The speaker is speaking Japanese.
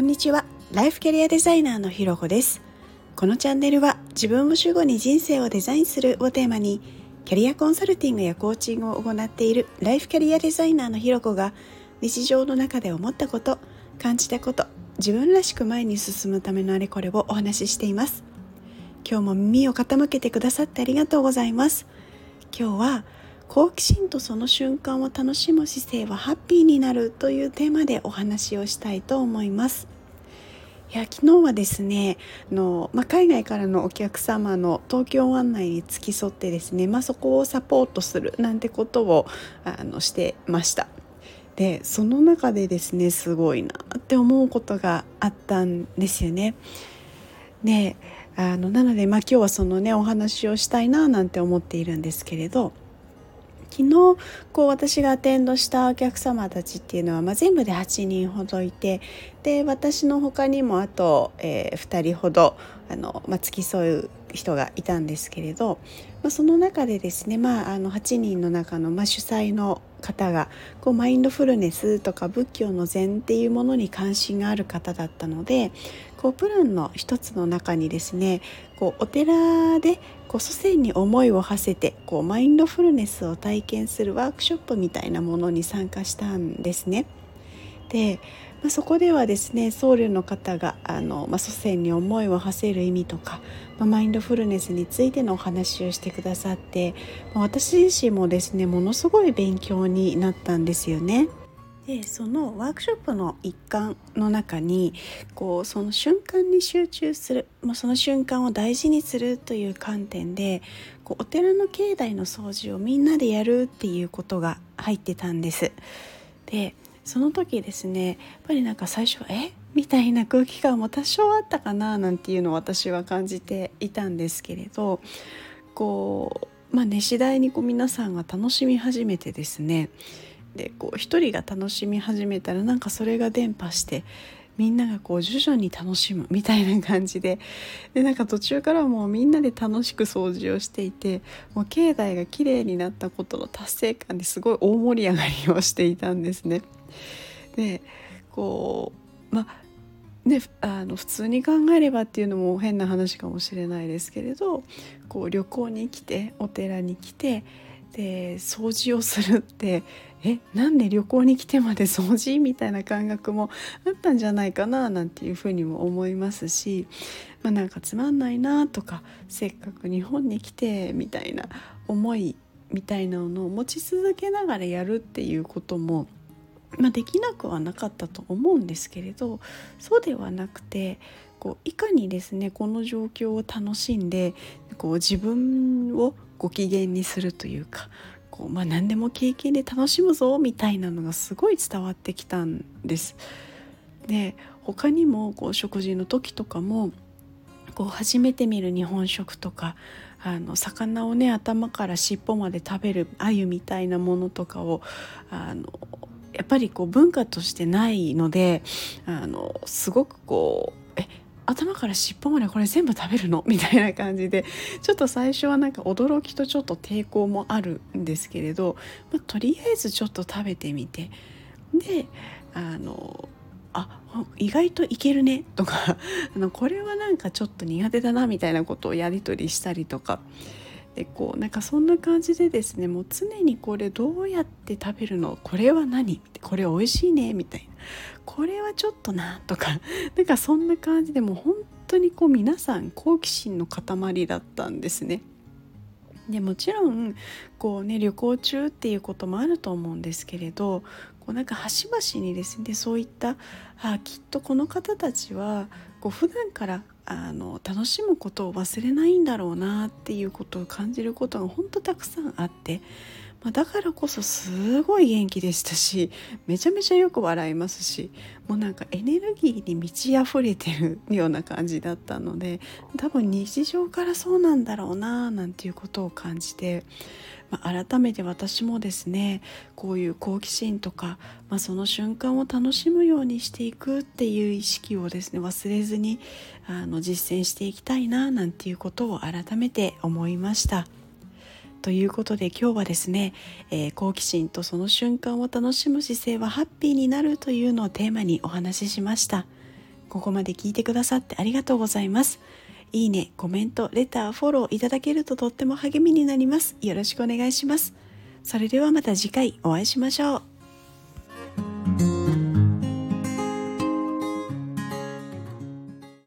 こんにちは。ライフキャリアデザイナーのひろこです。このチャンネルは自分を主語に人生をデザインするをテーマにキャリアコンサルティングやコーチングを行っているライフキャリアデザイナーのひろこが日常の中で思ったこと感じたこと自分らしく前に進むためのあれこれをお話ししています。今日も耳を傾けてくださってありがとうございます。今日は好奇心とその瞬間を楽しむ姿勢はハッピーになるというテーマでお話をしたいと思います。いや昨日はですねの、まあ、海外からのお客様の東京案内に付き添ってですね、まあ、そこをサポートするなんてことをあのしてました。でその中でですねすごいなって思うことがあったんですよね。であのなので、まあ、今日はそのねお話をしたいななんて思っているんですけれど昨日こう私がアテンドしたお客様たちっていうのは、まあ、全部で8人ほどいてで私の他にもあと、えー、2人ほどあの、まあ、付き添う人がいたんですけれど、まあ、その中でですね、まあ、あの8人の中の、まあ、主催の方がこうマインドフルネスとか仏教の禅っていうものに関心がある方だったのでこうプランの一つの中にですねこうお寺でこう祖先に思いを馳せてこうマインドフルネスを体験するワークショップみたいなものに参加したんですね。で、まあ、そこではですね僧侶の方があの、まあ、祖先に思いを馳せる意味とか、まあ、マインドフルネスについてのお話をしてくださって、まあ、私自身もですねものすごい勉強になったんですよね。でそのワークショップの一環の中にこうその瞬間に集中する、まあ、その瞬間を大事にするという観点でこうお寺の境内の掃除をみんなでやるっていうことが入ってたんです。でその時ですねやっぱりなんか最初え？みたいな空気感も多少あったかななんていうのを私は感じていたんですけれどこうまあね次第にこう皆さんが楽しみ始めてですねでこう一人が楽しみ始めたらなんかそれが伝播してみんながこう徐々に楽しむみたいな感じででなんか途中からもうみんなで楽しく掃除をしていてもう境内が綺麗になったことの達成感ですごい大盛り上がりをしていたんですね。でこうまあね、あの普通に考えればっていうのも変な話かもしれないですけれどこう旅行に来てお寺に来てで掃除をするってえなんで旅行に来てまで掃除みたいな感覚もあったんじゃないかななんていうふうにも思いますし、まあ、なんかつまんないなとかせっかく日本に来てみたいな思いみたいなのを持ち続けながらやるっていうこともまあ、できなくはなかったと思うんですけれどそうではなくてこういかにですねこの状況を楽しんでこう自分をご機嫌にするというかこう、まあ、何でも経験で楽しむぞみたいなのがすごい伝わってきたんです。で他にもこう食事の時とかもこう初めて見る日本食とかあの魚をね頭から尻尾まで食べる鮎みたいなものとかをあのぱりこう文化としてないのであのすごくこうえ頭から尻尾までこれ全部食べるの？みたいな感じでちょっと最初はなんか驚きとちょっと抵抗もあるんですけれど、まあ、とりあえずちょっと食べてみて。であのあ意外といけるね？とかあのこれはなんかちょっと苦手だな？みたいなことをやり取りしたりとか。でこうなんかそんな感じでですねもう常にこれどうやって食べるの？これは何？これ美味しいね？みたいな。これはちょっとなとか。なんかそんな感じでもう本当にこう皆さん好奇心の塊だったんですね。でもちろんこうね旅行中っていうこともあると思うんですけれどこうなんか端々にですねそういったあきっとこの方たちはこう普段からあの楽しむことを忘れないんだろうなっていうことを感じることが本当たくさんあってまあ、だからこそすごい元気でしたしめちゃめちゃよく笑いますしもうなんかエネルギーに満ち溢れてるような感じだったので多分日常からそうなんだろうななんていうことを感じて、まあ、改めて私もですねこういう好奇心とか、まあ、その瞬間を楽しむようにしていくっていう意識をですね忘れずにあの実践していきたいななんていうことを改めて思いました。ということで今日はですね、えー、好奇心とその瞬間を楽しむ姿勢はハッピーになるというのをテーマにお話ししました。ここまで聞いてくださってありがとうございます。いいねコメントレターフォローいただけるととっても励みになります。よろしくお願いします。それではまた次回お会いしましょう。